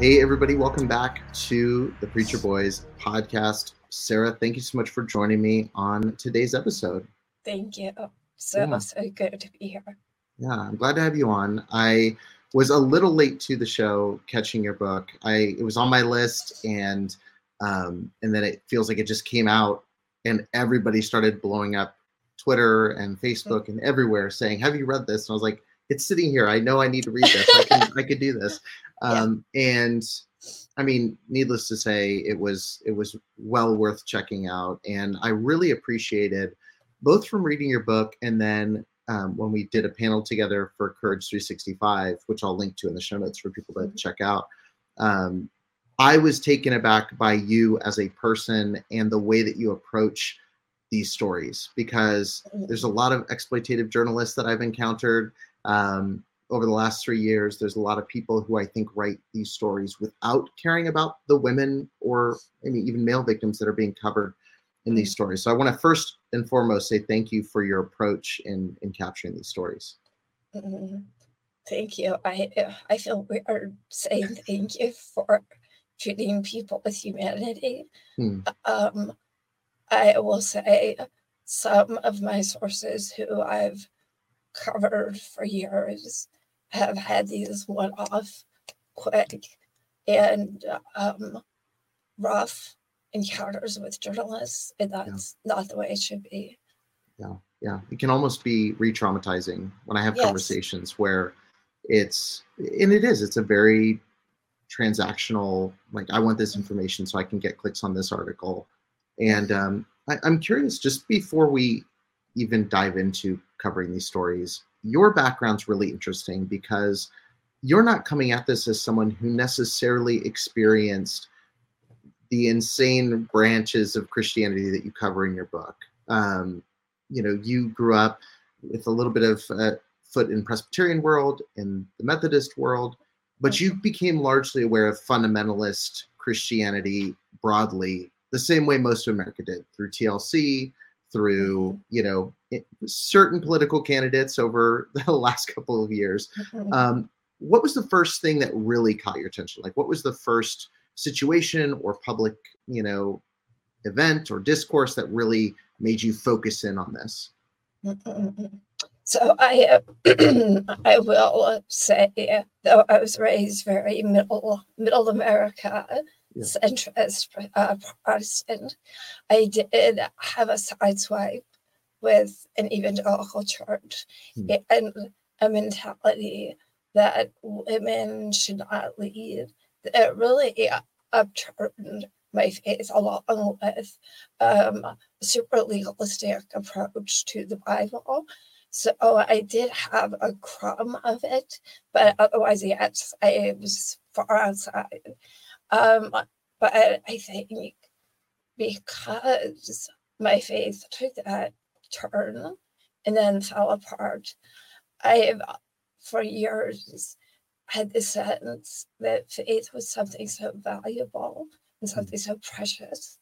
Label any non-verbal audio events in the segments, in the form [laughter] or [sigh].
Hey, everybody, welcome back to the Preacher Boys podcast. Sarah, thank you so much for joining me on today's episode. Thank you. So, yeah. so good to be here. Yeah, I'm glad to have you on. I was a little late to the show catching your book. I it was on my list and um, and then it feels like it just came out and everybody started blowing up Twitter and Facebook and everywhere saying, "Have you read this?" And I was like, "It's sitting here. I know I need to read this. I can I could do this." [laughs] Um, yeah. And I mean, needless to say, it was it was well worth checking out, and I really appreciated both from reading your book and then um, when we did a panel together for Courage 365, which I'll link to in the show notes for people to mm-hmm. check out. Um, I was taken aback by you as a person and the way that you approach these stories because mm-hmm. there's a lot of exploitative journalists that I've encountered. Um, over the last three years, there's a lot of people who I think write these stories without caring about the women or I mean, even male victims that are being covered in these mm. stories. So I want to first and foremost say thank you for your approach in in capturing these stories. Mm-hmm. Thank you. I I feel we are saying thank you for treating people with humanity. Hmm. Um, I will say some of my sources who I've covered for years have had these one off quick and um, rough encounters with journalists, and that's yeah. not the way it should be. Yeah, yeah. It can almost be re traumatizing when I have yes. conversations where it's, and it is, it's a very transactional, like, I want this information so I can get clicks on this article. And um, I, I'm curious, just before we even dive into covering these stories, your background's really interesting because you're not coming at this as someone who necessarily experienced the insane branches of Christianity that you cover in your book. Um, you know, you grew up with a little bit of foot in Presbyterian world, in the Methodist world, but you became largely aware of fundamentalist Christianity broadly, the same way most of America did through TLC, through you know certain political candidates over [laughs] the last couple of years. Mm-hmm. Um, what was the first thing that really caught your attention? Like, what was the first situation or public, you know, event or discourse that really made you focus in on this? So I, uh, [clears throat] I will say, though I was raised very middle middle America, yeah. centrist uh, Protestant, I did have a sideswipe with an evangelical church hmm. and a mentality that women should not lead. It really upturned my faith along with um, a super legalistic approach to the Bible. So I did have a crumb of it, but otherwise, yes, I was far outside. Um, but I think because my faith took that turn and then fell apart, I have for years had the sense that faith was something so valuable and hmm. something so precious.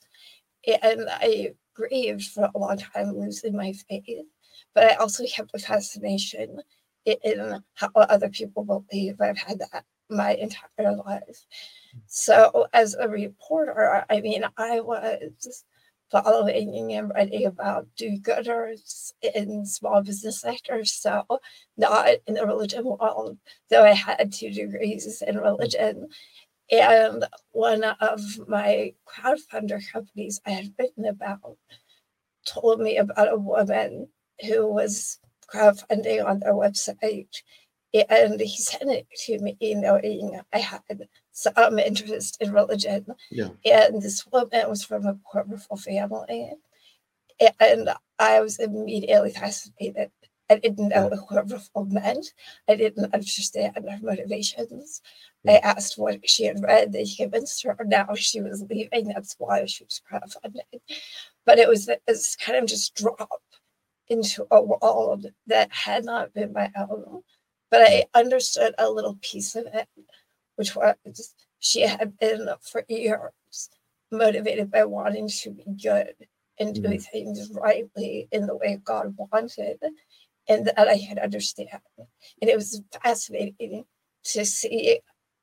And I grieved for a long time losing my faith, but I also kept a fascination in how other people believe. I've had that my entire life. So, as a reporter, I mean, I was following and writing about do-gooders in small business sectors. So not in the religion world, though I had two degrees in religion. And one of my crowdfunder companies I had written about told me about a woman who was crowdfunding on their website. And he sent it to me knowing I had some interest in religion. Yeah. And this woman was from a powerful family. And I was immediately fascinated. I didn't know what quiverful meant. I didn't understand her motivations. I asked what she had read. They convinced her now she was leaving. That's why she was crowdfunding. But it was this kind of just drop into a world that had not been my own. But I understood a little piece of it which was she had been for years motivated by wanting to be good and doing mm. things rightly in the way God wanted, and that I could understand. And it was fascinating to see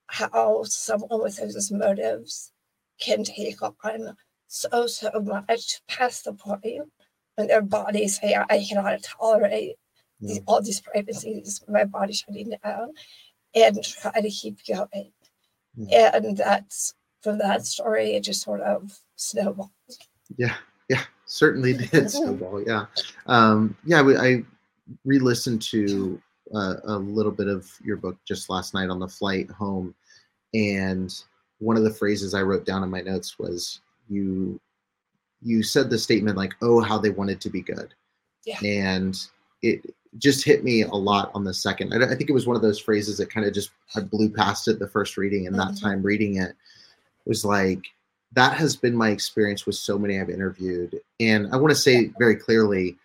how someone with those motives can take on so so much past the point when their bodies say, I cannot tolerate these, all these pregnancies, my body shutting down and try to keep going. Yeah. And that's from that story, it just sort of snowballed. Yeah, yeah, certainly did [laughs] snowball. Yeah, um, yeah. I re-listened to uh, a little bit of your book just last night on the flight home, and one of the phrases I wrote down in my notes was you you said the statement like, "Oh, how they wanted to be good," yeah. and it just hit me a lot on the second. I, I think it was one of those phrases that kind of just I blew past it the first reading, and mm-hmm. that time reading it was like that has been my experience with so many I've interviewed, and I want to say very clearly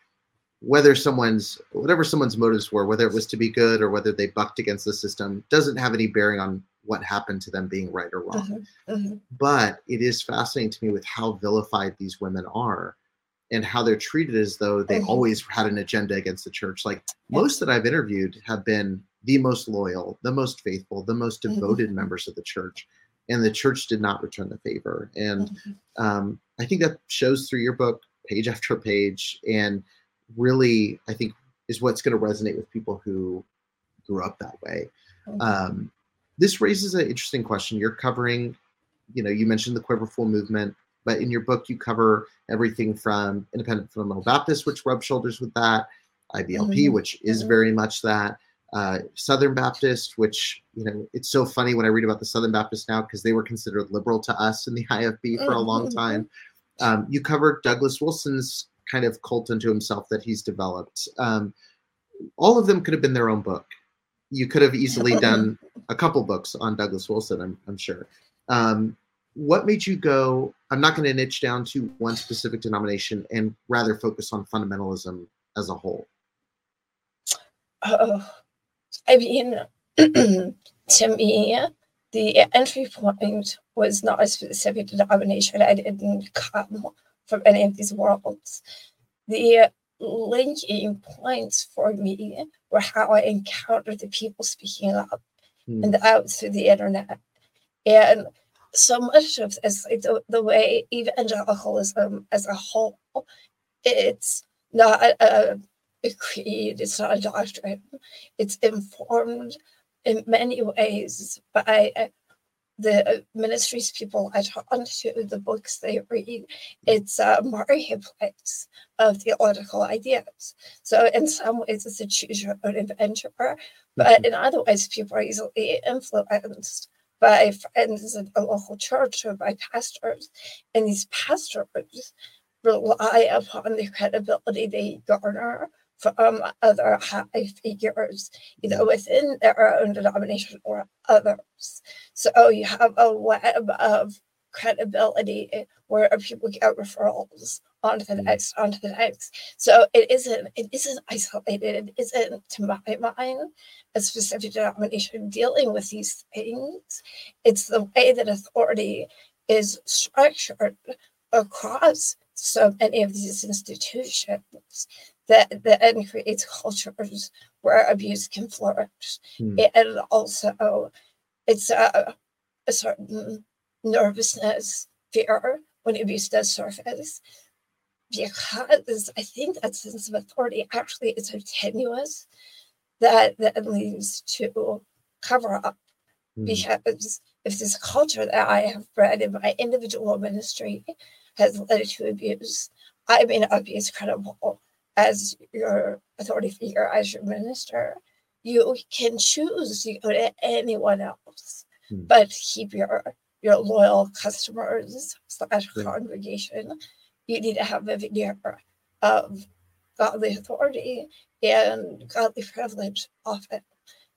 whether someone's whatever someone's motives were, whether it was to be good or whether they bucked against the system, doesn't have any bearing on what happened to them being right or wrong. Mm-hmm. Mm-hmm. But it is fascinating to me with how vilified these women are and how they're treated as though they mm-hmm. always had an agenda against the church. Like most that I've interviewed have been the most loyal, the most faithful, the most mm-hmm. devoted mm-hmm. members of the church, and the church did not return the favor. And mm-hmm. um, I think that shows through your book, page after page, and really, I think is what's going to resonate with people who grew up that way. Mm-hmm. Um, this raises an interesting question. You're covering, you know, you mentioned the Quiverful movement but in your book, you cover everything from independent fundamental Baptist, which rubs shoulders with that, IBLP, mm-hmm. which is mm-hmm. very much that, uh, Southern Baptist, which you know it's so funny when I read about the Southern Baptist now because they were considered liberal to us in the [laughs] IFB for a long mm-hmm. time. Um, you covered Douglas Wilson's kind of cult unto himself that he's developed. Um, all of them could have been their own book. You could have easily [laughs] done a couple books on Douglas Wilson, I'm, I'm sure. Um, what made you go i'm not going to niche down to one specific denomination and rather focus on fundamentalism as a whole. Uh, i mean [clears throat] to me the entry point was not a specific denomination. I didn't come from any of these worlds. The linking points for me were how i encountered the people speaking up hmm. and out through the internet. And so much of this, like the, the way evangelicalism um, as a whole, it's not a, a creed, it's not a doctrine. It's informed in many ways by uh, the ministries people I talk to, the books they read. It's a marketplace of theological ideas. So in some ways, it's a choose your own adventure, but in other ways, people are easily influenced by friends in a local church or by pastors. And these pastors rely upon the credibility they garner from other high figures, know, within their own denomination or others. So you have a web of credibility where people get referrals on to the next, onto the next. So it isn't, it isn't isolated. It isn't, to my mind, a specific denomination dealing with these things. It's the way that authority is structured across so many of these institutions that then creates cultures where abuse can flourish. Hmm. And also, it's a, a certain nervousness, fear when abuse does surface. Because I think that sense of authority actually is so tenuous that that leads to cover up. Mm. Because if this culture that I have bred in my individual ministry has led to abuse, I may not be as credible as your authority figure, as your minister. You can choose to go to anyone else, mm. but keep your your loyal customers slash congregation. You need to have a veneer of godly authority and godly privilege often.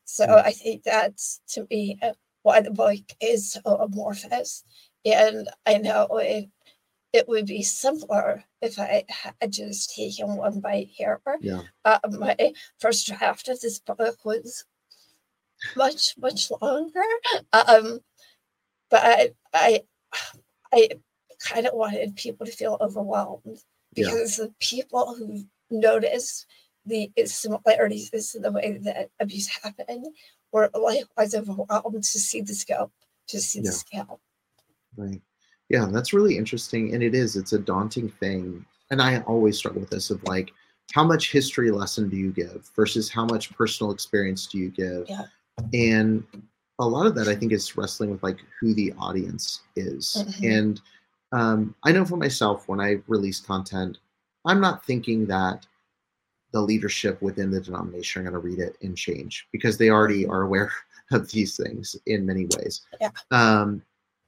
So mm. I think that's to me why the book is so amorphous. And I know it it would be simpler if I had just taken one bite here. Yeah. Uh, my first draft of this book was much, much longer. Um, but I, I, I kind of wanted people to feel overwhelmed because yeah. the people who notice the similarities in the way that abuse happened were likewise overwhelmed to see the scope, to see yeah. the scale. Right. Yeah, that's really interesting. And it is, it's a daunting thing. And I always struggle with this of like, how much history lesson do you give versus how much personal experience do you give? Yeah. And a lot of that I think is wrestling with like who the audience is. Mm-hmm. And um, I know for myself, when I release content, I'm not thinking that the leadership within the denomination are going to read it and change because they already are aware [laughs] of these things in many ways. Yeah. Um,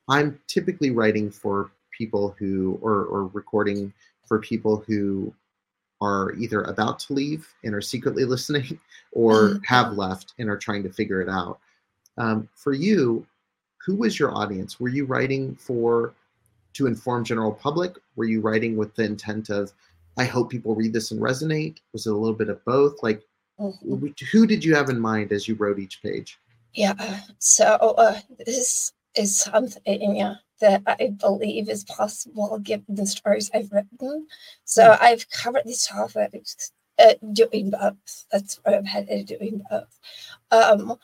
I'm typically writing for people who, or, or recording for people who are either about to leave and are secretly [laughs] listening or mm-hmm. have left and are trying to figure it out. Um, for you, who was your audience? Were you writing for to inform general public? Were you writing with the intent of, I hope people read this and resonate? Was it a little bit of both? Like, mm-hmm. who did you have in mind as you wrote each page? Yeah, so uh, this is something that I believe is possible given the stories I've written. So hmm. I've covered these topics uh, doing both. That's what I'm headed doing both. Um,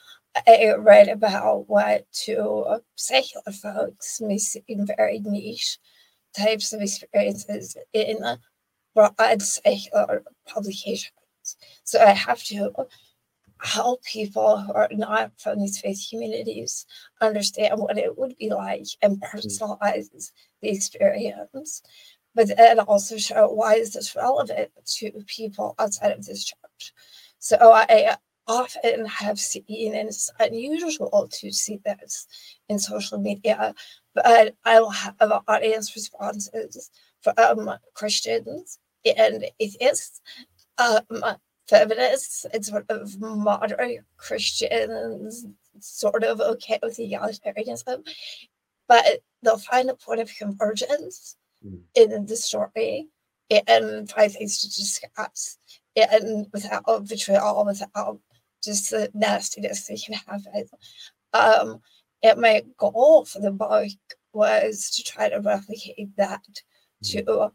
I read about what to secular folks may seem very niche types of experiences in broad secular publications. So I have to help people who are not from these faith communities understand what it would be like and mm. personalize the experience. But then also show why is this relevant to people outside of this church. So I often have seen, and it's unusual to see this in social media, but I'll have audience responses from Christians and atheists um, feminists and sort of moderate Christians, sort of okay with the egalitarianism, but they'll find a point of convergence mm. in the story and find things to discuss. And without vitriol, without just the nastiness they [laughs] can have. Um, and my goal for the book was to try to replicate that, to mm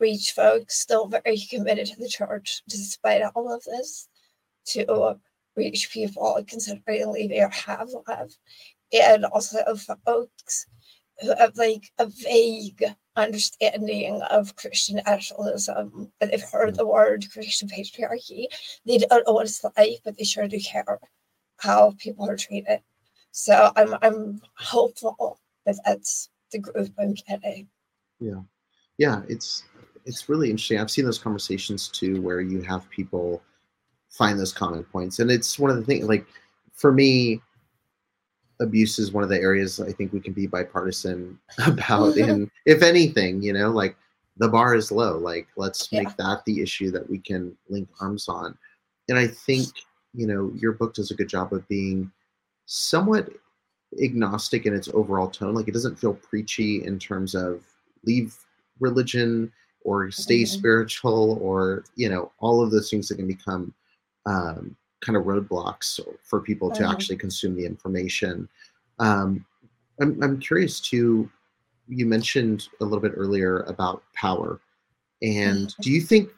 reach folks still very [laughs] committed to the church despite all of this, to reach people considering leaving or have left, and also folks who have like a vague understanding of Christian nationalism, but they've heard hmm. the word Christian patriarchy. They don't know what it's like, but they sure do care how people are treated. So I'm I'm hopeful that that's the group I'm getting. Yeah, yeah, it's it's really interesting. I've seen those conversations too, where you have people find those common points, and it's one of the things. Like for me, abuse is one of the areas I think we can be bipartisan [laughs] about. and if anything, you know, like the bar is low. Like let's yeah. make that the issue that we can link arms on. And I think you know your book does a good job of being somewhat agnostic in its overall tone. Like it doesn't feel preachy in terms of leave religion or stay mm-hmm. spiritual or you know all of those things that can become um, kind of roadblocks for people to mm-hmm. actually consume the information um, I'm, I'm curious too you mentioned a little bit earlier about power and mm-hmm. do you think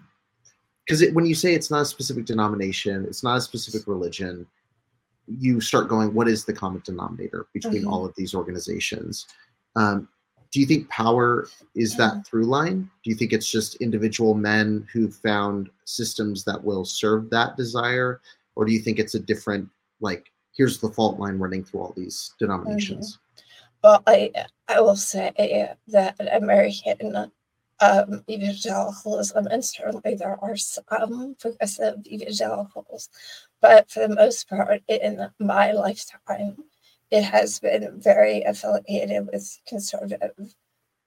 because when you say it's not a specific denomination it's not a specific religion you start going what is the common denominator between mm-hmm. all of these organizations um, do you think power is that mm-hmm. through line do you think it's just individual men who found systems that will serve that desire or do you think it's a different like here's the fault line running through all these denominations mm-hmm. well i i will say that american um, evangelicalism, and certainly there are some progressive evangelicals, but for the most part, in my lifetime, it has been very affiliated with conservative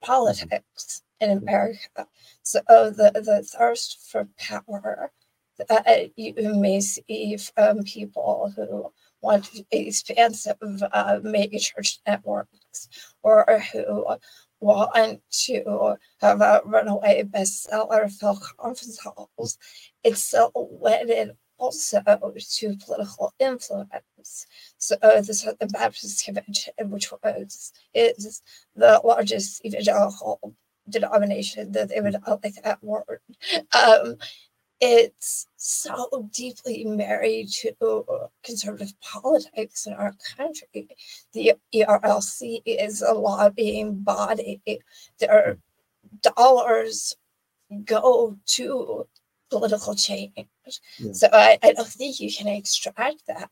politics in America. So the, the thirst for power that you may see from people who want expansive uh, mega church networks or who want to have a runaway bestseller fill conference halls. It's wedded also to political influence. So uh, the Southern Baptist Convention, which was is the largest evangelical denomination that they would like that word. Um, it's so deeply married to conservative politics in our country. The ERLC is a lobbying body. Their dollars go to political change. Yeah. So I, I don't think you can extract that.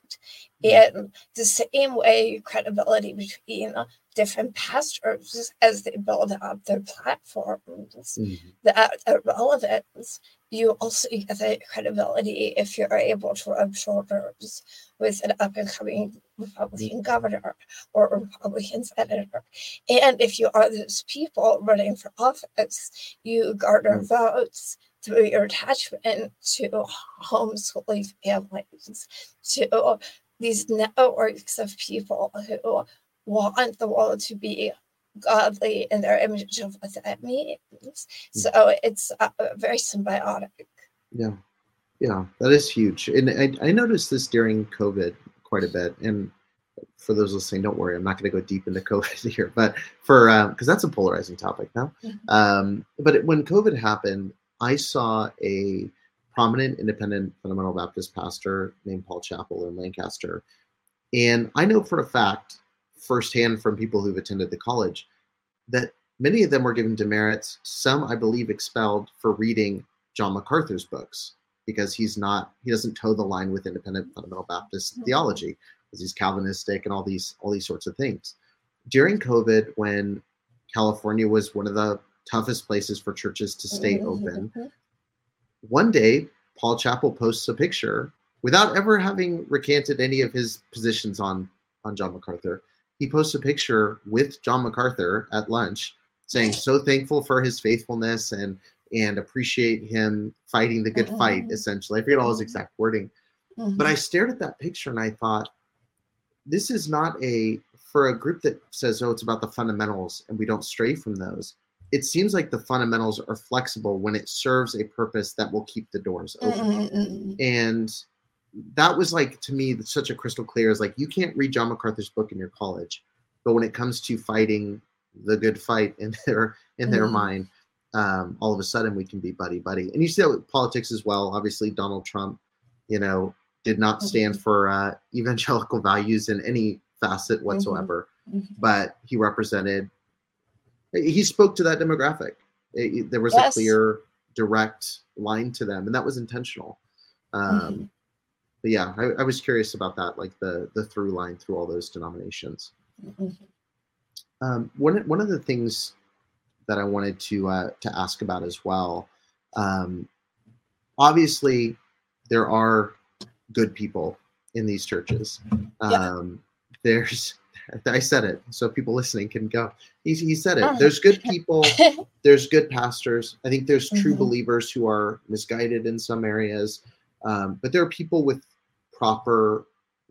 In the same way, credibility between different pastors as they build up their platforms, mm-hmm. that, that relevance you also get that credibility if you're able to rub shoulders with an up and coming Republican governor or Republican senator. And if you are those people running for office, you garner mm. votes through your attachment to homeschooling families, to these networks of people who want the world to be godly in their image of what that means. Hmm. So it's uh, very symbiotic. Yeah, yeah, that is huge. And I, I noticed this during COVID quite a bit. And for those listening, don't worry, I'm not going to go deep into [laughs] COVID here, but for because um, that's a polarizing topic now. Mm-hmm. Um, but when COVID happened, I saw a prominent independent fundamental Baptist pastor named Paul Chappell in Lancaster. And I know for a fact firsthand from people who've attended the college that many of them were given demerits, some, I believe, expelled for reading John MacArthur's books because he's not, he doesn't toe the line with independent fundamental Baptist mm-hmm. theology because he's Calvinistic and all these, all these sorts of things. During COVID, when California was one of the toughest places for churches to stay mm-hmm. open, one day Paul Chappell posts a picture without ever having recanted any of his positions on on John MacArthur he posts a picture with John MacArthur at lunch saying so thankful for his faithfulness and and appreciate him fighting the good mm-hmm. fight essentially i forget all his mm-hmm. exact wording mm-hmm. but i stared at that picture and i thought this is not a for a group that says oh it's about the fundamentals and we don't stray from those it seems like the fundamentals are flexible when it serves a purpose that will keep the doors open mm-hmm. and that was like to me such a crystal clear is like you can't read John MacArthur's book in your college, but when it comes to fighting the good fight in [laughs] their in their mm. mind, um, all of a sudden we can be buddy buddy. And you see that with politics as well. Obviously, Donald Trump, you know, did not mm-hmm. stand for uh, evangelical [laughs] values in any facet mm-hmm. whatsoever, mm-hmm. but he represented. He spoke to that demographic. It, there was yes. a clear, direct line to them, and that was intentional. Um, mm-hmm but yeah, I, I, was curious about that, like the the through line through all those denominations. Mm-hmm. Um, one one of the things that I wanted to uh, to ask about as well. Um, obviously, there are good people in these churches. Um, yeah. There's [laughs] I said it so people listening can go. He, he said it. There's good [laughs] people. there's good pastors. I think there's true mm-hmm. believers who are misguided in some areas. Um, but there are people with proper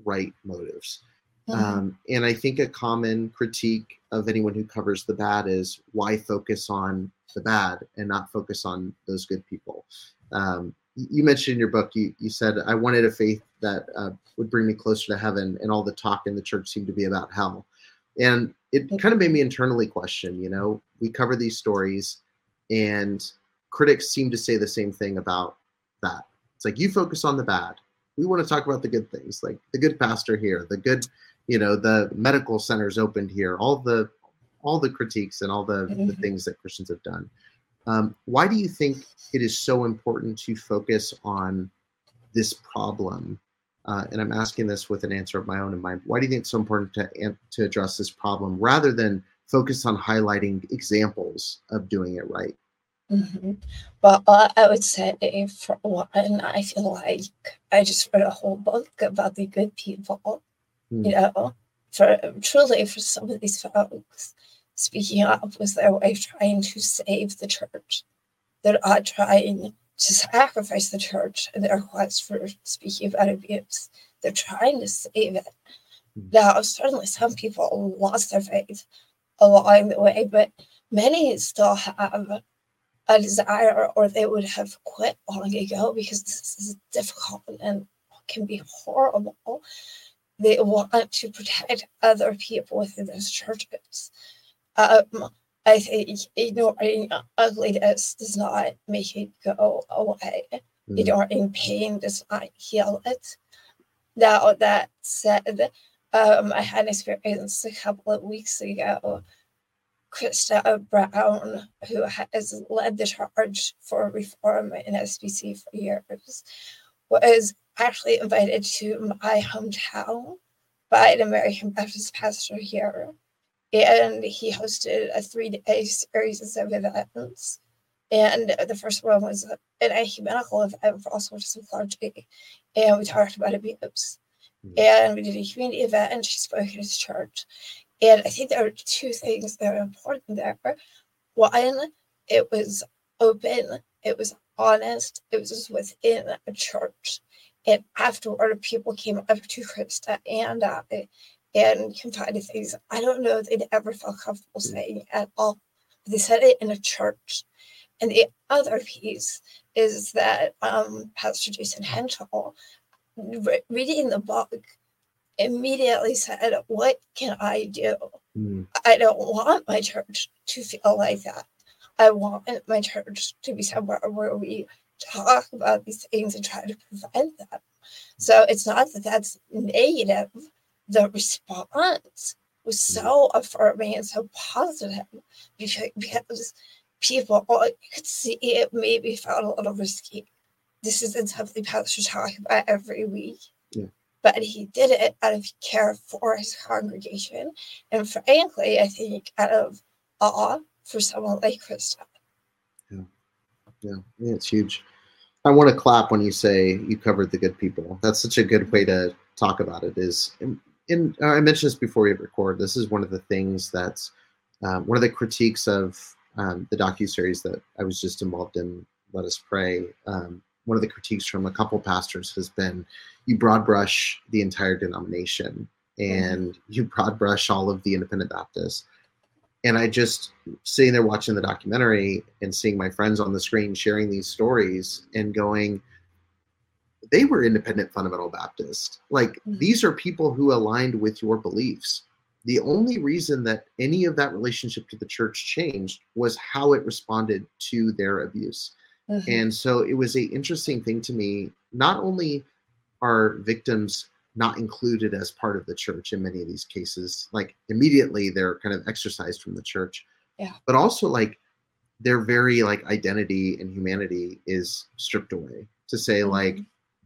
right motives. Mm-hmm. Um, and I think a common critique of anyone who covers the bad is why focus on the bad and not focus on those good people. Um, you mentioned in your book, you, you said, I wanted a faith that uh, would bring me closer to heaven, and all the talk in the church seemed to be about hell. And it kind of made me internally question, you know, we cover these stories, and critics seem to say the same thing about that. It's like you focus on the bad. We want to talk about the good things, like the good pastor here, the good, you know, the medical centers opened here, all the all the critiques and all the, mm-hmm. the things that Christians have done. Um, why do you think it is so important to focus on this problem? Uh, and I'm asking this with an answer of my own in mind. Why do you think it's so important to to address this problem rather than focus on highlighting examples of doing it right? Mm-hmm. Well, uh, I would say for one, I feel like I just read a whole book about the good people. Mm. You know, for truly for some of these folks, speaking up was their way of trying to save the church. They're not trying to sacrifice the church in their quest for speaking about abuse. They're trying to save it. Mm. Now, certainly some people lost their faith along the way, but many still have a desire or they would have quit long ago because this is difficult and can be horrible. They want to protect other people within those churches. Um, I think ignoring ugliness does not make it go away. Mm. Ignoring pain does not heal it. Now, that said, um, I had an experience a couple of weeks ago Christa Brown, who has led the charge for reform in SBC for years, was actually invited to my hometown by an American Baptist pastor here. And he hosted a three day series of events. And the first one was an ecumenical event for all sorts of clergy. And we talked about abuse. Mm-hmm. And we did a community event, and she spoke at his church. And I think there are two things that are important there. One, it was open, it was honest, it was within a church. And afterward, people came up to Christa and I and confided things I don't know they'd ever felt comfortable saying at all. They said it in a church. And the other piece is that um, Pastor Jason Henschel, re- reading the book, immediately said, What can I do? Mm. I don't want my church to feel like that. I want my church to be somewhere where we talk about these things and try to prevent them. So it's not that that's negative. The response was hmm. so affirming and so positive because, because people could see it maybe felt a little risky. This isn't something pastors talk about every week. But he did it out of care for his congregation. And frankly, I think out of awe for someone like Christa. Yeah. Yeah. Yeah, it's huge. I want to clap when you say you covered the good people. That's such a good way to talk about it. Is in, in I mentioned this before we record. This is one of the things that's um, one of the critiques of um, the docu series that I was just involved in. Let Us Prey. Um, one of the critiques from a couple pastors has been you broad brush the entire denomination and mm-hmm. you broad brush all of the independent Baptists. And I just sitting there watching the documentary and seeing my friends on the screen sharing these stories and going, they were independent fundamental Baptists. Like mm-hmm. these are people who aligned with your beliefs. The only reason that any of that relationship to the church changed was how it responded to their abuse. Mm-hmm. And so it was a interesting thing to me. Not only are victims not included as part of the church in many of these cases, like immediately they're kind of exorcised from the church. Yeah. But also like their very like identity and humanity is stripped away to say mm-hmm. like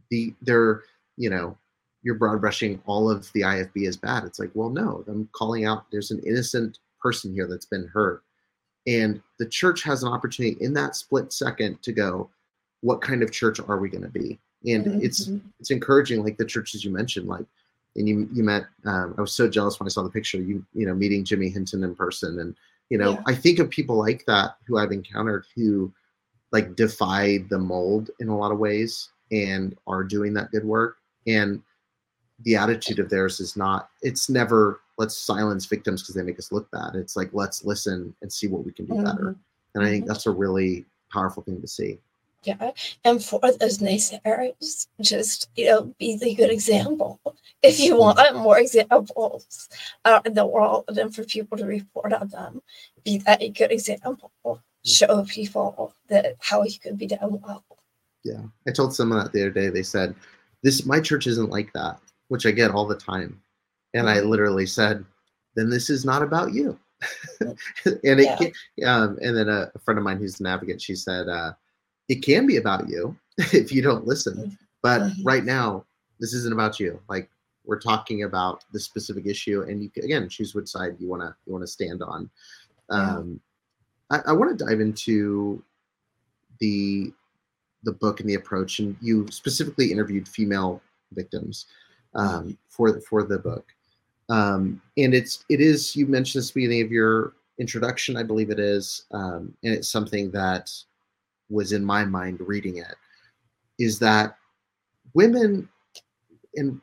the they're you know you're broad brushing all of the IFB as bad. It's like, well, no, I'm calling out there's an innocent person here that's been hurt and the church has an opportunity in that split second to go, what kind of church are we going to be? And mm-hmm. it's it's encouraging, like the churches you mentioned, like and you you met. Um, I was so jealous when I saw the picture. You you know meeting Jimmy Hinton in person, and you know yeah. I think of people like that who I've encountered who like defy the mold in a lot of ways and are doing that good work. And the attitude of theirs is not it's never let's silence victims because they make us look bad it's like let's listen and see what we can do mm-hmm. better and i think mm-hmm. that's a really powerful thing to see yeah and for those naysayers just you know be the good example if you want more examples out in the world and for people to report on them be that a good example mm. show people that how you could be done well yeah i told someone that the other day they said this my church isn't like that which I get all the time. And I mm-hmm. literally said, then this is not about you. [laughs] and it yeah. um, and then a, friend of mine who's an advocate, she said, uh, it can be about you [laughs] if you don't listen. Mm-hmm. But mm-hmm. right now, this isn't about you. Like we're talking about this specific issue, and you can, again choose which side you wanna you wanna stand on. Um, yeah. I, I want to dive into the the book and the approach, and you specifically interviewed female victims um, for for the book. Um, and it's it is you mentioned this beginning of your introduction, I believe it is, um, and it's something that was in my mind reading it. Is that women, and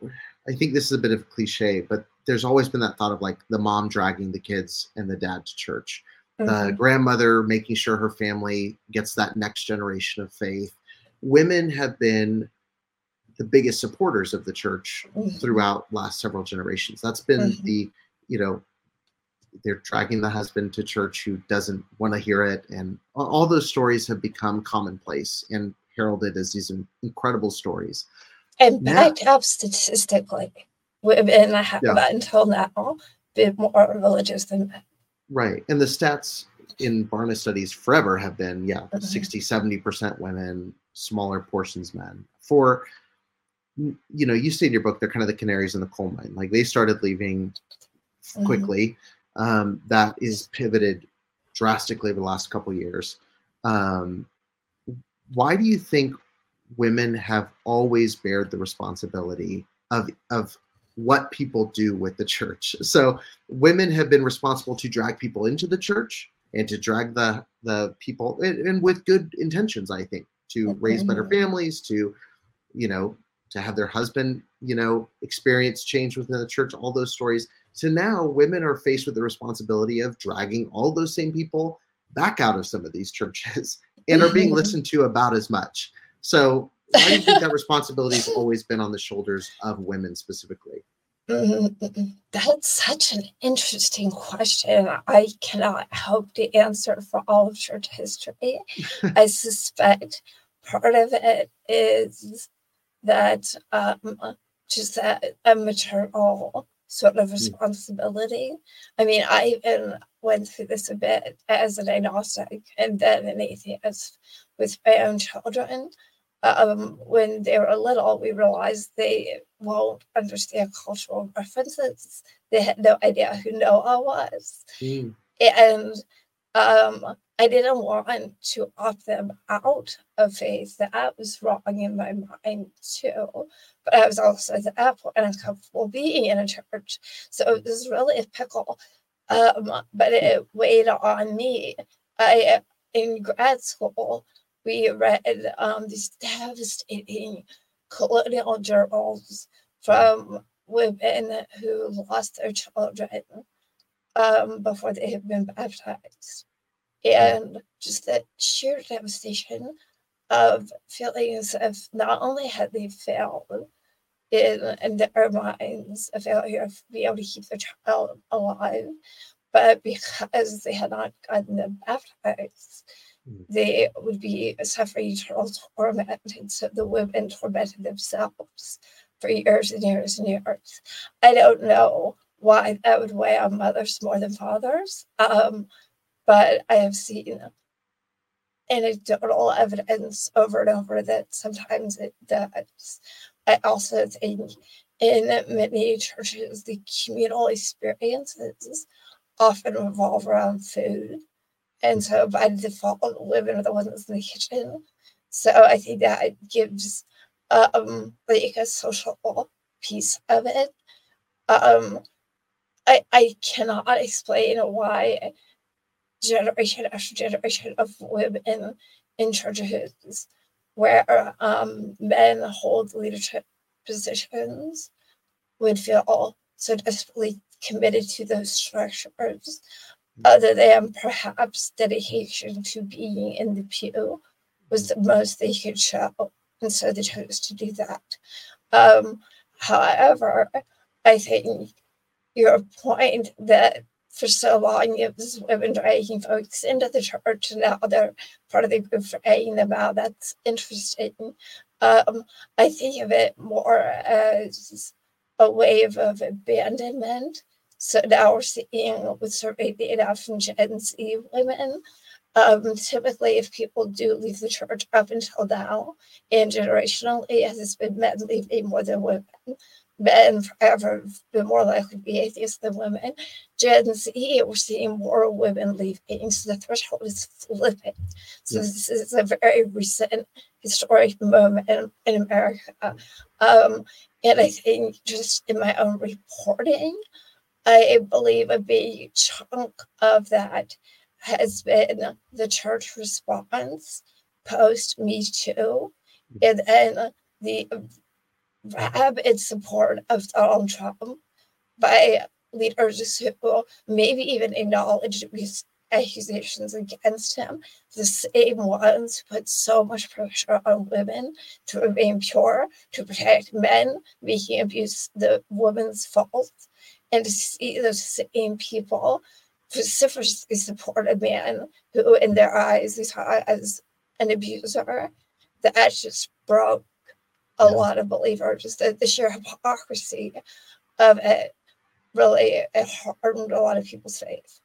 I think this is a bit of cliche, but there's always been that thought of like the mom dragging the kids and the dad to church, mm-hmm. the grandmother making sure her family gets that next generation of faith. Women have been the biggest supporters of the church mm-hmm. throughout last several generations. That's been mm-hmm. the, you know, they're dragging the husband to church who doesn't want to hear it, and all those stories have become commonplace and heralded as these incredible stories. And backed up statistically, women have yeah. until now been more religious than men. Right, and the stats in Barna studies forever have been yeah mm-hmm. 60 70% women smaller portions men for you know, you say in your book they're kind of the canaries in the coal mine. Like they started leaving mm-hmm. quickly. Mm-hmm. Um, that is pivoted drastically over the last couple years. Um, why do you think women have always bared the responsibility of of what people do with the church? So women have been responsible to drag people into the church and to drag the the people and, and with good intentions, I think, to raise better mm-hmm. families, to you know to have their husband, you know, experience change within the church, all those stories. So now women are faced with the responsibility of dragging all those same people back out of some of these churches [laughs] and are being mm-hmm. listened to about as much. So why do you think that [laughs] responsibility has always been on the shoulders of women specifically? Mm-hmm. That's such an interesting question. I cannot hope to answer for all of church history. [laughs] I suspect part of it is that um, just that a maternal sort of hmm. responsibility. I mean, I even went through this a bit as an agnostic and then an atheist with my own children. Um, when they were little, we realized they won't understand cultural references. They had no idea who Noah was. Mm. And um, I didn't want to opt them out of faith. That was wrong in my mind too. But I was also at that point uncomfortable being in a church. So it was really a pickle. Um, but it weighed on me. I in grad school we read um, these devastating colonial journals from women who lost their children um, before they had been baptized and just that sheer devastation of feelings of not only had they failed in, in their minds, a failure to be able to keep their child alive, but because they had not gotten them baptized, mm. they would be suffering eternal torment. And so the women tormented themselves for years and years and years. I don't know why that would weigh on mothers more than fathers. Um, but I have seen anecdotal evidence over and over that sometimes it does. I also think in many churches, the communal experiences often revolve around food. And so by default, women are the ones in the kitchen. So I think that gives um, like a social piece of it. Um, I, I cannot explain why generation after generation of women in churches where um, men hold leadership positions would feel all so desperately committed to those structures, other than perhaps dedication to being in the pew was the most they could show. And so they chose to do that. Um, however, I think your point that for so long it was women dragging folks into the church and now they're part of the group dragging them out. That's interesting. Um, I think of it more as a wave of abandonment. So now we're seeing with survey data from Gen Z women. Um, typically, if people do leave the church up until now, and generationally, it has been men leaving more than women. Men forever have been more likely to be atheists than women. Gen Z, we're seeing more women leaving, so the threshold is flipping. So yeah. this is a very recent historic moment in, in America. Um, and I think just in my own reporting, I believe a big chunk of that has been the church response post Me Too, and then the rabid support of Donald Trump by leaders who maybe even acknowledge these accusations against him, the same ones who put so much pressure on women to remain pure, to protect men, making abuse the woman's fault, and to see those same people vociferously support a man who, in their eyes, they saw as an abuser, that just broke a yeah. lot of believers. Just the, the sheer hypocrisy of it really it hardened a lot of people's faith.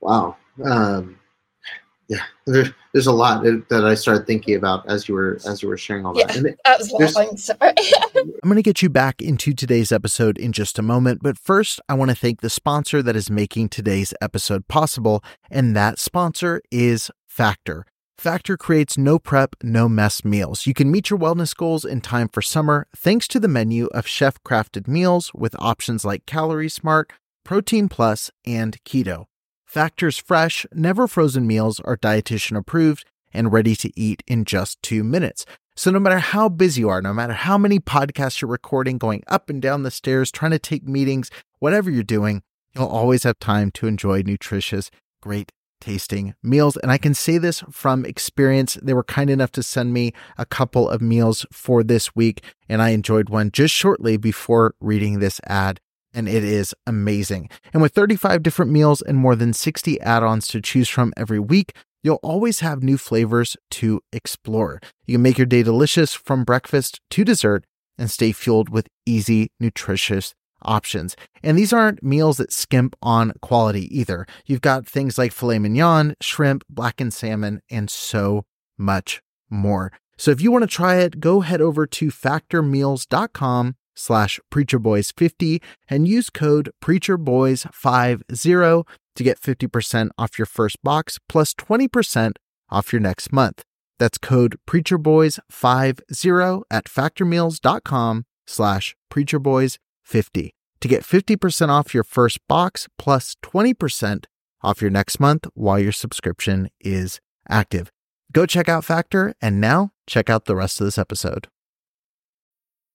Wow. Um, yeah, there, there's a lot that I started thinking about as you were as you were sharing all that. Yeah, it, that was long. Sorry. [laughs] I'm going to get you back into today's episode in just a moment, but first, I want to thank the sponsor that is making today's episode possible, and that sponsor is Factor. Factor creates no prep, no mess meals. You can meet your wellness goals in time for summer thanks to the menu of chef crafted meals with options like Calorie Smart, Protein Plus, and Keto. Factor's fresh, never frozen meals are dietitian approved and ready to eat in just two minutes. So, no matter how busy you are, no matter how many podcasts you're recording, going up and down the stairs, trying to take meetings, whatever you're doing, you'll always have time to enjoy nutritious, great tasting meals. And I can say this from experience. They were kind enough to send me a couple of meals for this week, and I enjoyed one just shortly before reading this ad and it is amazing. And with 35 different meals and more than 60 add ons to choose from every week, you'll always have new flavors to explore. You can make your day delicious from breakfast to dessert and stay fueled with easy, nutritious options. And these aren't meals that skimp on quality either. You've got things like filet mignon, shrimp, blackened salmon, and so much more. So if you want to try it, go head over to factormeals.com slash preacherboys50 and use code preacherboys50 to get 50% off your first box plus 20% off your next month. That's code preacherboys50 at factormeals.com slash preacherboys50 to get 50% off your first box plus 20% off your next month while your subscription is active. Go check out Factor and now check out the rest of this episode.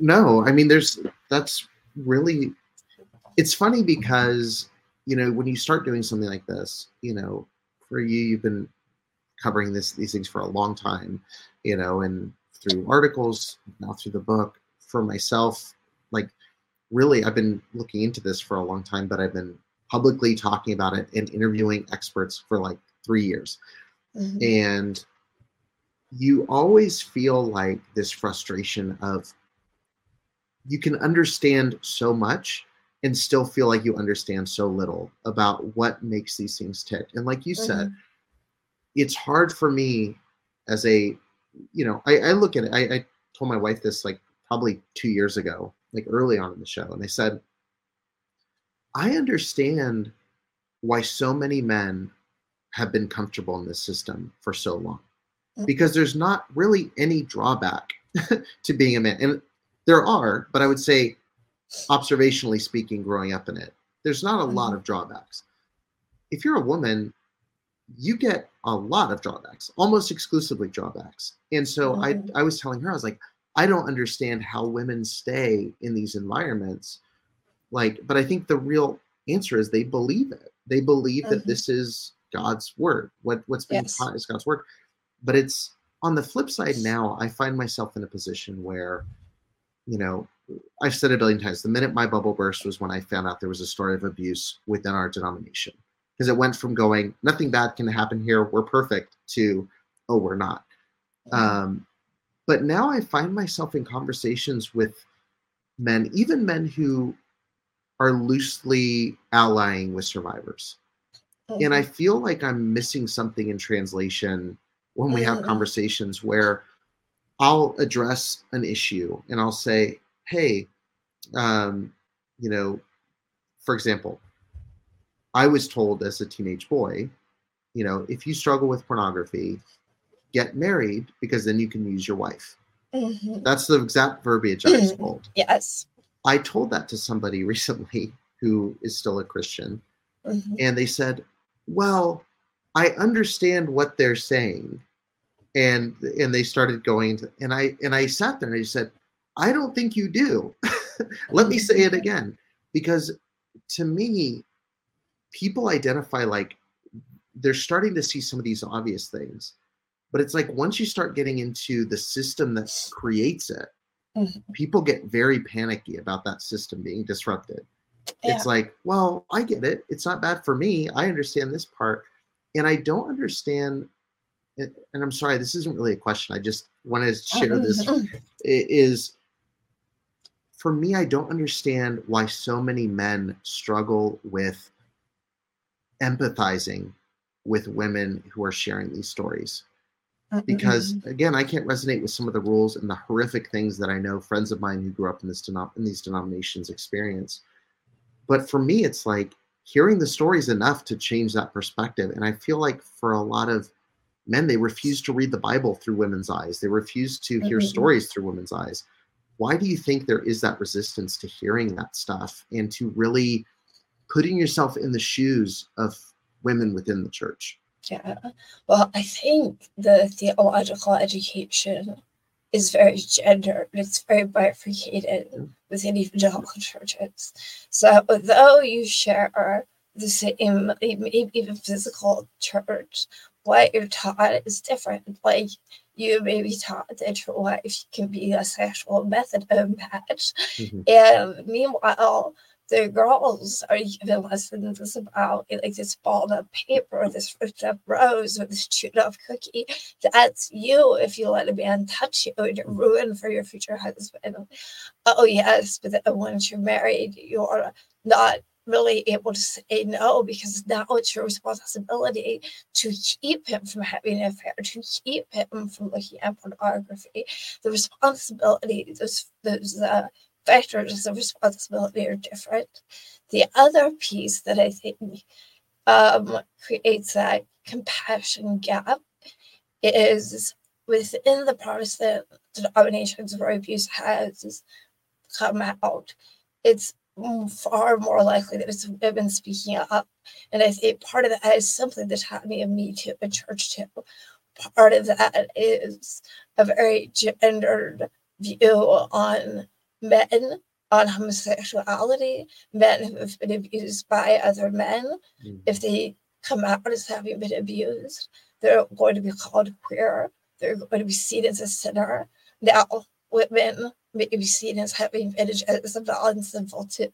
No, I mean, there's that's really it's funny because you know when you start doing something like this, you know, for you, you've been covering this these things for a long time, you know, and through articles, now through the book. For myself, like really, I've been looking into this for a long time, but I've been publicly talking about it and interviewing experts for like three years. Mm-hmm. And you always feel like this frustration of you can understand so much and still feel like you understand so little about what makes these things tick. And like you mm-hmm. said, it's hard for me as a, you know, I, I look at it. I, I, told my wife this like probably two years ago, like early on in the show, and they said, I understand why so many men have been comfortable in this system for so long mm. because there's not really any drawback [laughs] to being a man. And there are, but I would say, observationally speaking, growing up in it, there's not a mm-hmm. lot of drawbacks. If you're a woman, you get a lot of drawbacks, almost exclusively drawbacks. And so mm-hmm. I, I was telling her, I was like, I don't understand how women stay in these environments. Like, but I think the real answer is they believe it. They believe mm-hmm. that this is God's word. What what's being yes. taught is God's word. But it's on the flip side now, I find myself in a position where, you know, I've said it a billion times. The minute my bubble burst was when I found out there was a story of abuse within our denomination. Because it went from going, nothing bad can happen here, we're perfect, to, oh, we're not. Mm-hmm. Um, but now I find myself in conversations with men, even men who are loosely allying with survivors. Mm-hmm. And I mm-hmm. feel like I'm missing something in translation when we mm-hmm. have conversations where I'll address an issue and I'll say, hey, um, you know, for example, I was told as a teenage boy, you know, if you struggle with pornography, get married because then you can use your wife. Mm-hmm. That's the exact verbiage I was told. Yes. I told that to somebody [laughs] recently who is still a Christian, mm-hmm. and they said, "Well, I understand what they're saying," and and they started going to, and I and I sat there and I said, "I don't think you do." [laughs] Let me say it again, because to me, people identify like they're starting to see some of these obvious things, but it's like once you start getting into the system that creates it Mm-hmm. People get very panicky about that system being disrupted. Yeah. It's like, well, I get it. It's not bad for me. I understand this part. And I don't understand. And I'm sorry, this isn't really a question. I just want to oh, share this. Is for me, I don't understand why so many men struggle with empathizing with women who are sharing these stories because again i can't resonate with some of the rules and the horrific things that i know friends of mine who grew up in this denom- in these denominations experience but for me it's like hearing the stories enough to change that perspective and i feel like for a lot of men they refuse to read the bible through women's eyes they refuse to hear mm-hmm. stories through women's eyes why do you think there is that resistance to hearing that stuff and to really putting yourself in the shoes of women within the church yeah. Well, I think the theological education is very gendered. It's very bifurcated within evangelical churches. So though you share the same, even physical church, what you're taught is different. Like you may be taught that your wife can be a sexual method of match. Mm-hmm. And meanwhile, the girls are given lessons about like this ball of paper, this ripped up rose, or this chewed up cookie. That's you if you let a man touch you and you're ruined for your future husband. Oh yes, but then once you're married, you're not really able to say no because now it's your responsibility to keep him from having an affair, to keep him from looking at pornography. The responsibility, those those uh, factors of responsibility are different. The other piece that I think um, creates that compassion gap is within the Protestant denominations where abuse has come out, it's far more likely that it's women speaking up. And I think part of that is simply the timing of Me Too and Church Too. Part of that is a very gendered view on men on homosexuality, men who have been abused by other men, mm-hmm. if they come out as having been abused, they're going to be called queer. They're going to be seen as a sinner. Now, women may be seen as having been as a non-sinful too,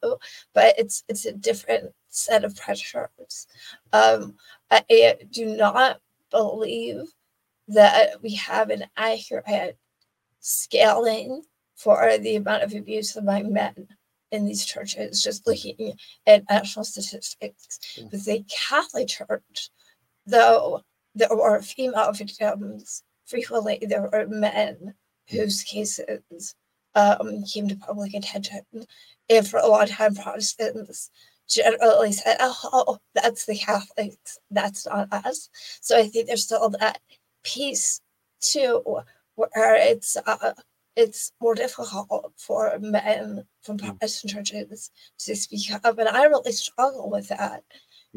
but it's it's a different set of pressures. Um, I do not believe that uh, we have an accurate scaling for the amount of abuse among men in these churches, just looking at national statistics. Yeah. With the Catholic Church, though there were female victims, frequently there were men whose cases um, came to public attention. And for a long time, Protestants generally said, oh, that's the Catholics, that's not us. So I think there's still that piece too, where it's uh, it's more difficult for men from mm. Protestant churches to speak up, and I really struggle with that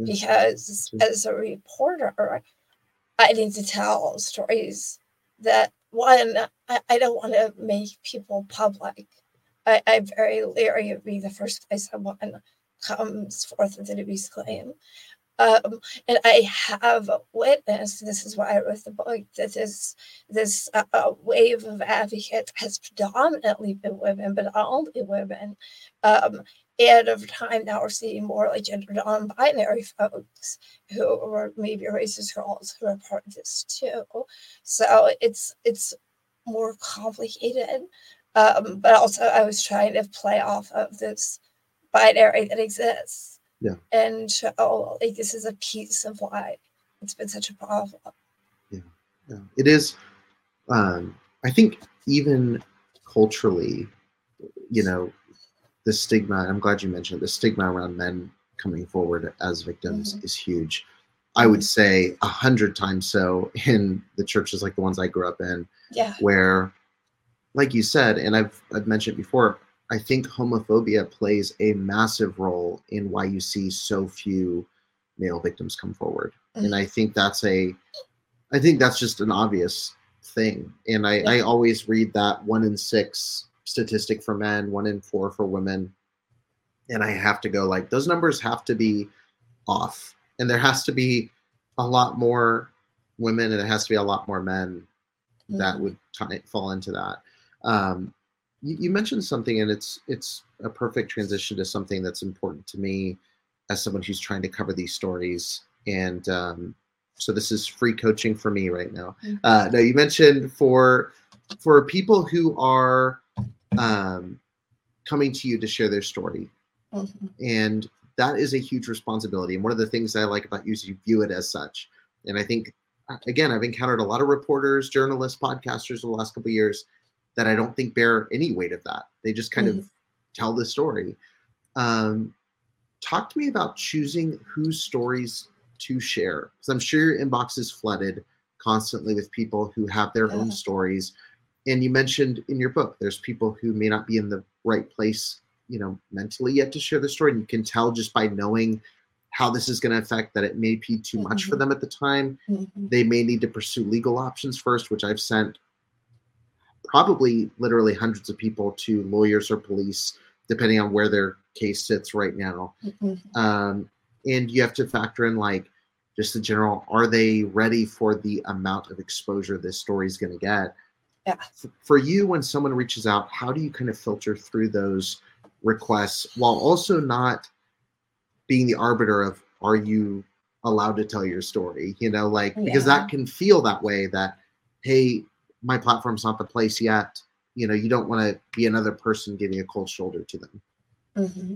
because as a reporter, I need to tell stories that one I, don't want to make people public. I, I'm very leery of being the first place someone comes forth with an abuse claim. Um, and I have witnessed, this is why I wrote the book, that this, this uh, wave of advocates has predominantly been women, but only women. Um, and over time now we're seeing more like gender non-binary folks who are maybe racist girls who are part of this too. So it's it's more complicated. Um, but also I was trying to play off of this binary that exists. Yeah. And show like this is a piece of why it's been such a problem. Yeah. Yeah. It is um I think even culturally, you know, the stigma, I'm glad you mentioned it, the stigma around men coming forward as victims mm-hmm. is huge. I would mm-hmm. say a hundred times so in the churches like the ones I grew up in, yeah. where, like you said, and I've I've mentioned before, I think homophobia plays a massive role in why you see so few male victims come forward, mm-hmm. and I think that's a, I think that's just an obvious thing, and I yeah. I always read that one in six statistic for men, one in four for women. And I have to go like those numbers have to be off. And there has to be a lot more women and it has to be a lot more men mm-hmm. that would t- fall into that. Um, you, you mentioned something and it's it's a perfect transition to something that's important to me as someone who's trying to cover these stories. And um, so this is free coaching for me right now. Mm-hmm. Uh, now you mentioned for for people who are um, coming to you to share their story. Mm-hmm. And that is a huge responsibility. And one of the things I like about you is you view it as such. And I think, uh, again, I've encountered a lot of reporters, journalists, podcasters in the last couple years that I don't think bear any weight of that. They just kind mm-hmm. of tell the story. Um, talk to me about choosing whose stories to share. Because I'm sure your inbox is flooded constantly with people who have their yeah. own stories and you mentioned in your book there's people who may not be in the right place you know mentally yet to share the story and you can tell just by knowing how this is going to affect that it may be too mm-hmm. much for mm-hmm. them at the time mm-hmm. they may need to pursue legal options first which i've sent probably literally hundreds of people to lawyers or police depending on where their case sits right now mm-hmm. um, and you have to factor in like just the general are they ready for the amount of exposure this story is going to get yeah. For you, when someone reaches out, how do you kind of filter through those requests while also not being the arbiter of are you allowed to tell your story? You know, like yeah. because that can feel that way that, hey, my platform's not the place yet. You know, you don't want to be another person giving a cold shoulder to them. Mm-hmm.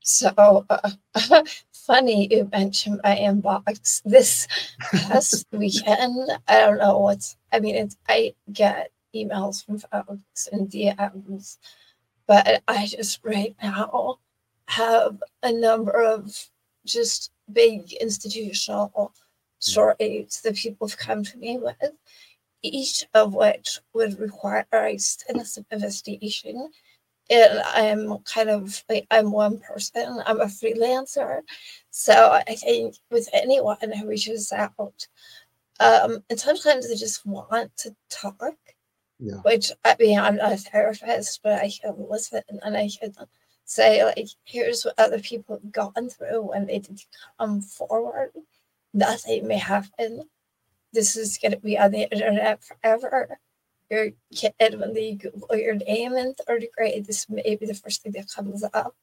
So uh, [laughs] funny you mentioned my inbox this past [laughs] weekend. I don't know what's. I mean, it's, I get emails from folks and DMs, but I just right now have a number of just big institutional stories that people have come to me with, each of which would require a extensive investigation and I'm kind of like I'm one person. I'm a freelancer, so I think with anyone who reaches out, um, and sometimes they just want to talk. Yeah. Which I mean, I'm not a therapist, but I can listen and I can say like, here's what other people have gone through when they did come forward. Nothing may happen. This is going to be on the internet forever your kid when they Google your name in third grade, this may be the first thing that comes up.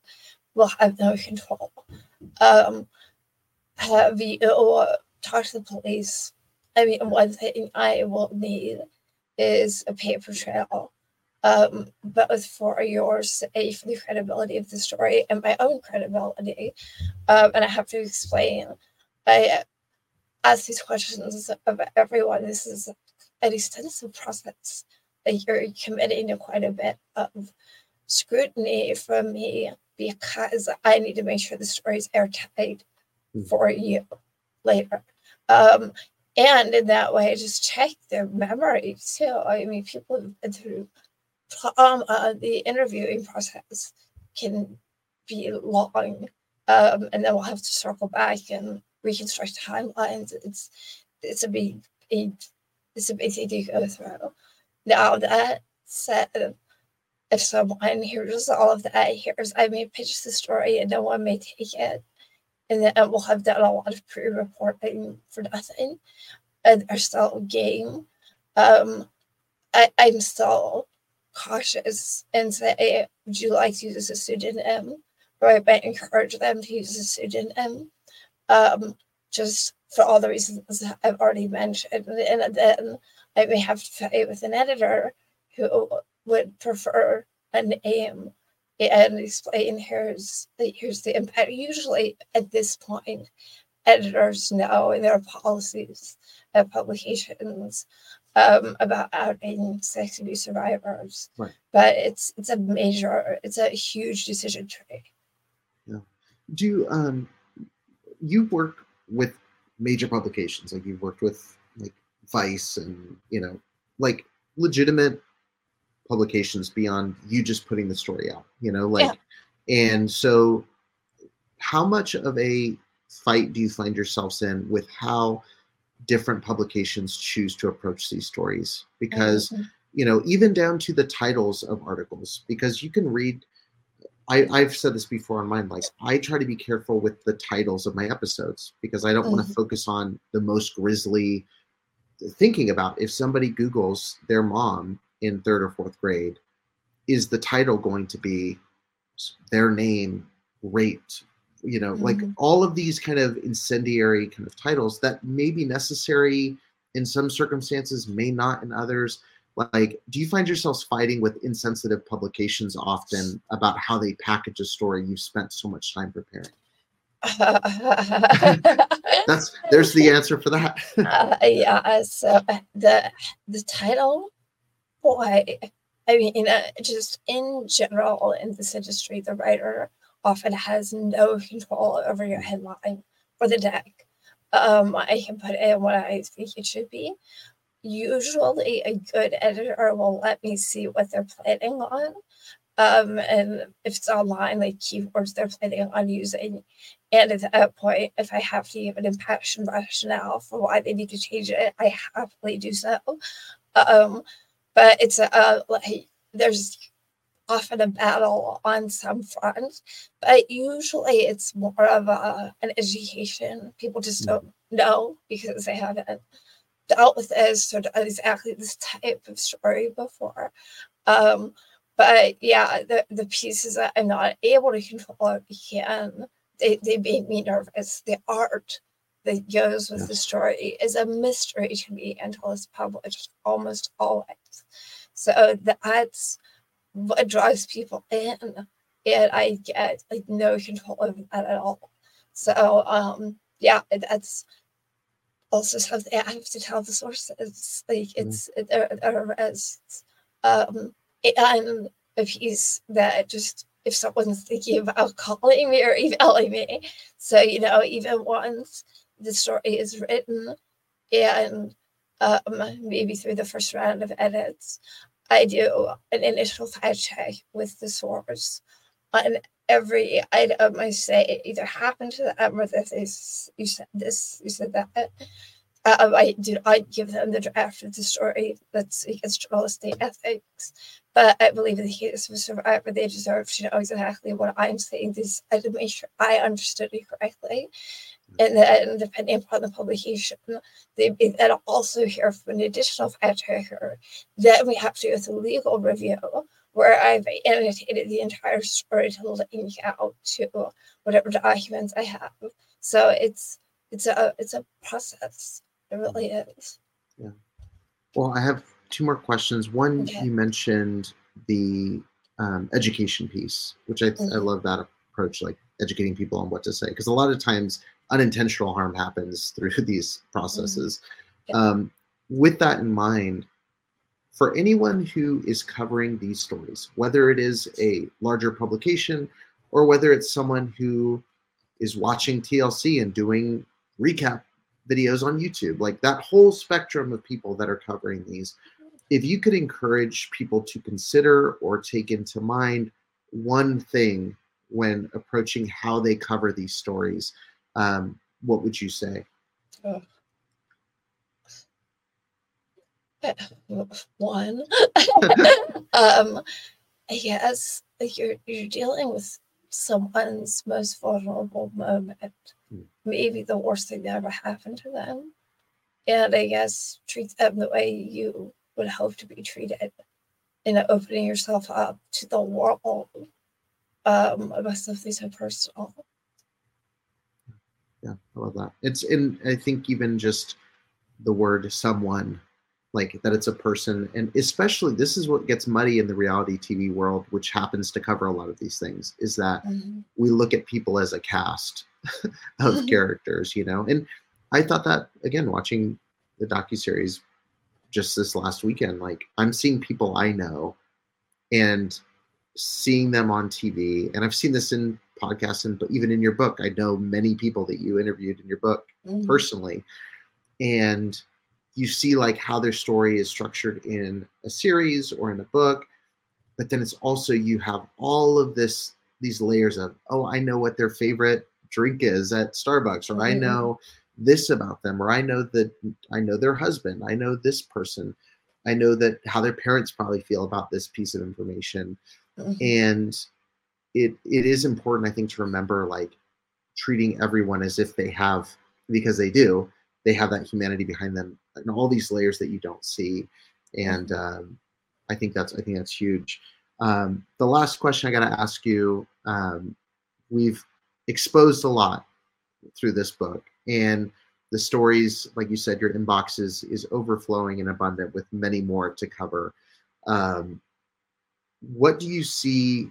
We'll have no control. Um, have you uh, talk to the police? I mean, one thing I will need is a paper trail, um, both for your for the credibility of the story, and my own credibility. Um, and I have to explain. I ask these questions of everyone. This is an extensive process. That you're committing to quite a bit of scrutiny from me because I need to make sure the story is airtight mm. for you later. Um, and in that way, just check their memory too. I mean, people have been through trauma. The interviewing process can be long, um, and then we'll have to circle back and reconstruct timelines. It's it's a big, big it's a big thing to go through. Now that said, if someone hears all of that, hears I may pitch the story and no one may take it, and then we'll have done a lot of pre-reporting for nothing, and they're still game. Um, I, I'm still cautious and say, would you like to use a pseudonym? Or I might encourage them to use a pseudonym. Um, just for all the reasons I've already mentioned. And then I may have to fight with an editor who would prefer a name and explain here's the, here's the impact. Usually at this point, editors know in their policies of publications um, about outing sex abuse survivors. Right. But it's it's a major, it's a huge decision tree. Yeah. Do you um you work with major publications like you've worked with like Vice and you know like legitimate publications beyond you just putting the story out you know like yeah. and so how much of a fight do you find yourselves in with how different publications choose to approach these stories because mm-hmm. you know even down to the titles of articles because you can read I, I've said this before on mine. Like I try to be careful with the titles of my episodes because I don't mm-hmm. want to focus on the most grisly. Thinking about if somebody Google's their mom in third or fourth grade, is the title going to be their name raped? You know, mm-hmm. like all of these kind of incendiary kind of titles that may be necessary in some circumstances, may not in others like do you find yourselves fighting with insensitive publications often about how they package a story you've spent so much time preparing [laughs] that's there's the answer for that uh, yeah so the the title boy i mean uh, just in general in this industry the writer often has no control over your headline or the deck um, I can put in what I think it should be, usually a good editor will let me see what they're planning on. Um, and if it's online, like keywords they're planning on using. And at that point, if I have to give an impassioned rationale for why they need to change it, I happily do so. Um, but it's a uh, like there's often a battle on some front, but usually it's more of a, an education. People just mm-hmm. don't know because they haven't dealt with this sort of exactly this type of story before. Um, but yeah, the, the pieces that I'm not able to control can they, they make me nervous. The art that goes with yes. the story is a mystery to me until it's published almost always. So that's what drives people in. And I get like no control over that at all. So um yeah, that's also something I have to tell the sources. Like mm. it's mm. there, there is um and a piece that just if someone's thinking about calling me or emailing me. So, you know, even once the story is written and um, maybe through the first round of edits, I do an initial fact check with the source on every item I say it either happened to them or this you said this, you said that. Uh, I do I give them the draft of the story that's against journalistic ethics. But I believe the case of a survivor, they deserve to know exactly what I'm saying. This I to make sure I understood it correctly. And then depending upon the publication, they then also hear from an additional fact checker. Then we have to do a legal review where I've annotated the entire story to link out to whatever documents I have. So it's it's a it's a process. It really is. Yeah. Well, I have two more questions. One, okay. you mentioned the um, education piece, which I, mm-hmm. I love that approach, like educating people on what to say, because a lot of times unintentional harm happens through [laughs] these processes. Mm-hmm. Um, with that in mind, for anyone who is covering these stories, whether it is a larger publication or whether it's someone who is watching TLC and doing recap videos on YouTube, like that whole spectrum of people that are covering these, if you could encourage people to consider or take into mind one thing when approaching how they cover these stories, um, what would you say? Oh. One, [laughs] um, yes, you're you're dealing with someone's most vulnerable moment, mm. maybe the worst thing that ever happened to them, and I guess treat them the way you would hope to be treated, and opening yourself up to the world um, about something so personal. Yeah, I love that. It's in. I think even just the word "someone," like that, it's a person, and especially this is what gets muddy in the reality TV world, which happens to cover a lot of these things. Is that mm-hmm. we look at people as a cast [laughs] of mm-hmm. characters, you know, and I thought that again watching the docu series just this last weekend. Like I'm seeing people I know, and seeing them on TV, and I've seen this in podcasts and even in your book. I know many people that you interviewed in your book mm-hmm. personally, and you see like how their story is structured in a series or in a book, but then it's also you have all of this these layers of oh I know what their favorite drink is at Starbucks, or mm-hmm. I know this about them, or I know that I know their husband, I know this person, I know that how their parents probably feel about this piece of information mm-hmm. and it it is important i think to remember like treating everyone as if they have because they do they have that humanity behind them and all these layers that you don't see and mm-hmm. um, i think that's i think that's huge um, the last question i got to ask you um, we've exposed a lot through this book and the stories like you said your inbox is is overflowing and abundant with many more to cover um, what do you see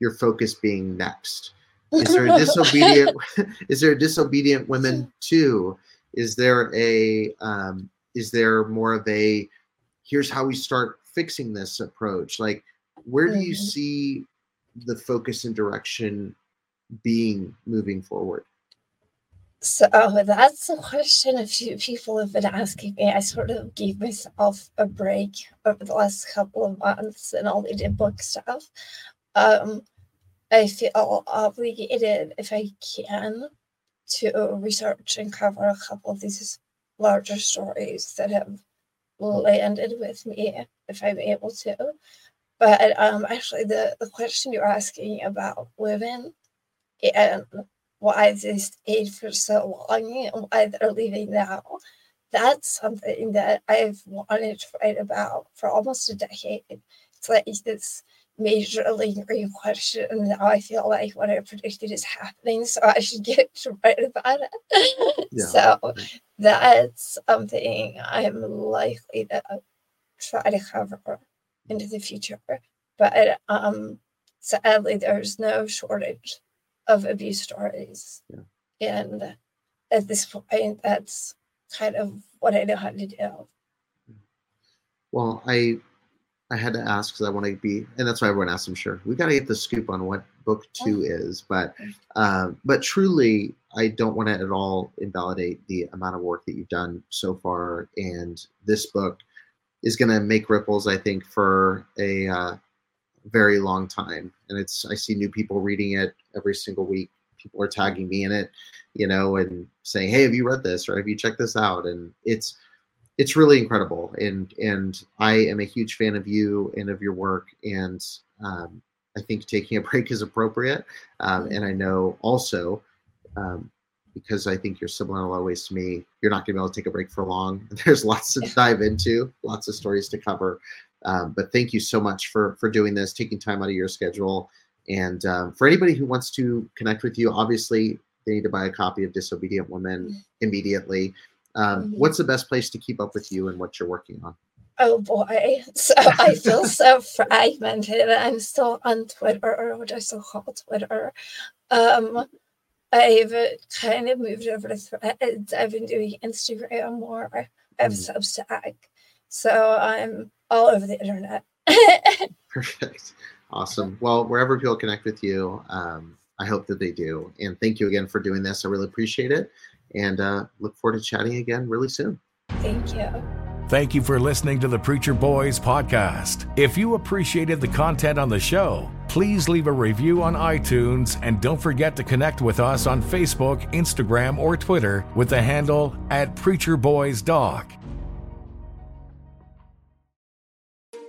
your focus being next? Is there a [laughs] disobedient? [laughs] is there a disobedient women too? Is there a? Um, is there more of a? Here's how we start fixing this approach. Like, where do you mm-hmm. see the focus and direction being moving forward? So that's a question a few people have been asking me. I sort of gave myself a break over the last couple of months and only did book stuff. Um, I feel obligated if I can to research and cover a couple of these larger stories that have landed with me if I'm able to. But um, actually, the, the question you're asking about women and why they stayed for so long and why they're leaving now. That's something that I've wanted to write about for almost a decade. It's like this major lingering question. And now I feel like what I predicted is happening, so I should get to write about it. [laughs] Yeah. so that's something I'm likely to try to cover into the future. But um, sadly, there's no shortage of abuse stories. Yeah. And at this point, that's kind of what I know how to do. Well, I I had to ask because I want to be, and that's why everyone asks. I'm sure we got to get the scoop on what book two is, but um, but truly, I don't want to at all invalidate the amount of work that you've done so far, and this book is going to make ripples. I think for a uh, very long time. And it's I see new people reading it every single week. People are tagging me in it, you know, and saying, "Hey, have you read this or have you checked this out?" And it's it's really incredible. And and I am a huge fan of you and of your work. And um, I think taking a [laughs] break is appropriate. Um, and I know also. Um, because I think you're similar in a lot of ways to me. You're not going to be able to take a break for long. [laughs] There's lots to dive into, lots of stories to cover. Um, but thank you so much for for doing this, taking time out of your schedule. And um, for anybody who wants to connect with you, obviously they need to buy a copy of Disobedient Women mm-hmm. immediately. Um, mm-hmm. What's the best place to keep up with you and what you're working on? Oh boy, [laughs] so I feel so fragmented. I'm still on Twitter, or what I still call Twitter. Um, I've kind of moved over to Threads. I've been doing Instagram more. I have mm. Substack, so I'm all over the internet. [laughs] Perfect. Awesome. Well, wherever people connect with you, um, I hope that they do. And thank you again for doing this. I really appreciate it. And uh, look forward to chatting again really soon. Thank you. Thank you for listening to the Preacher Boys podcast. If you appreciated the content on the show, please leave a review on iTunes and don't forget to connect with us on Facebook, Instagram, or Twitter with the handle at Preacher Boys Doc.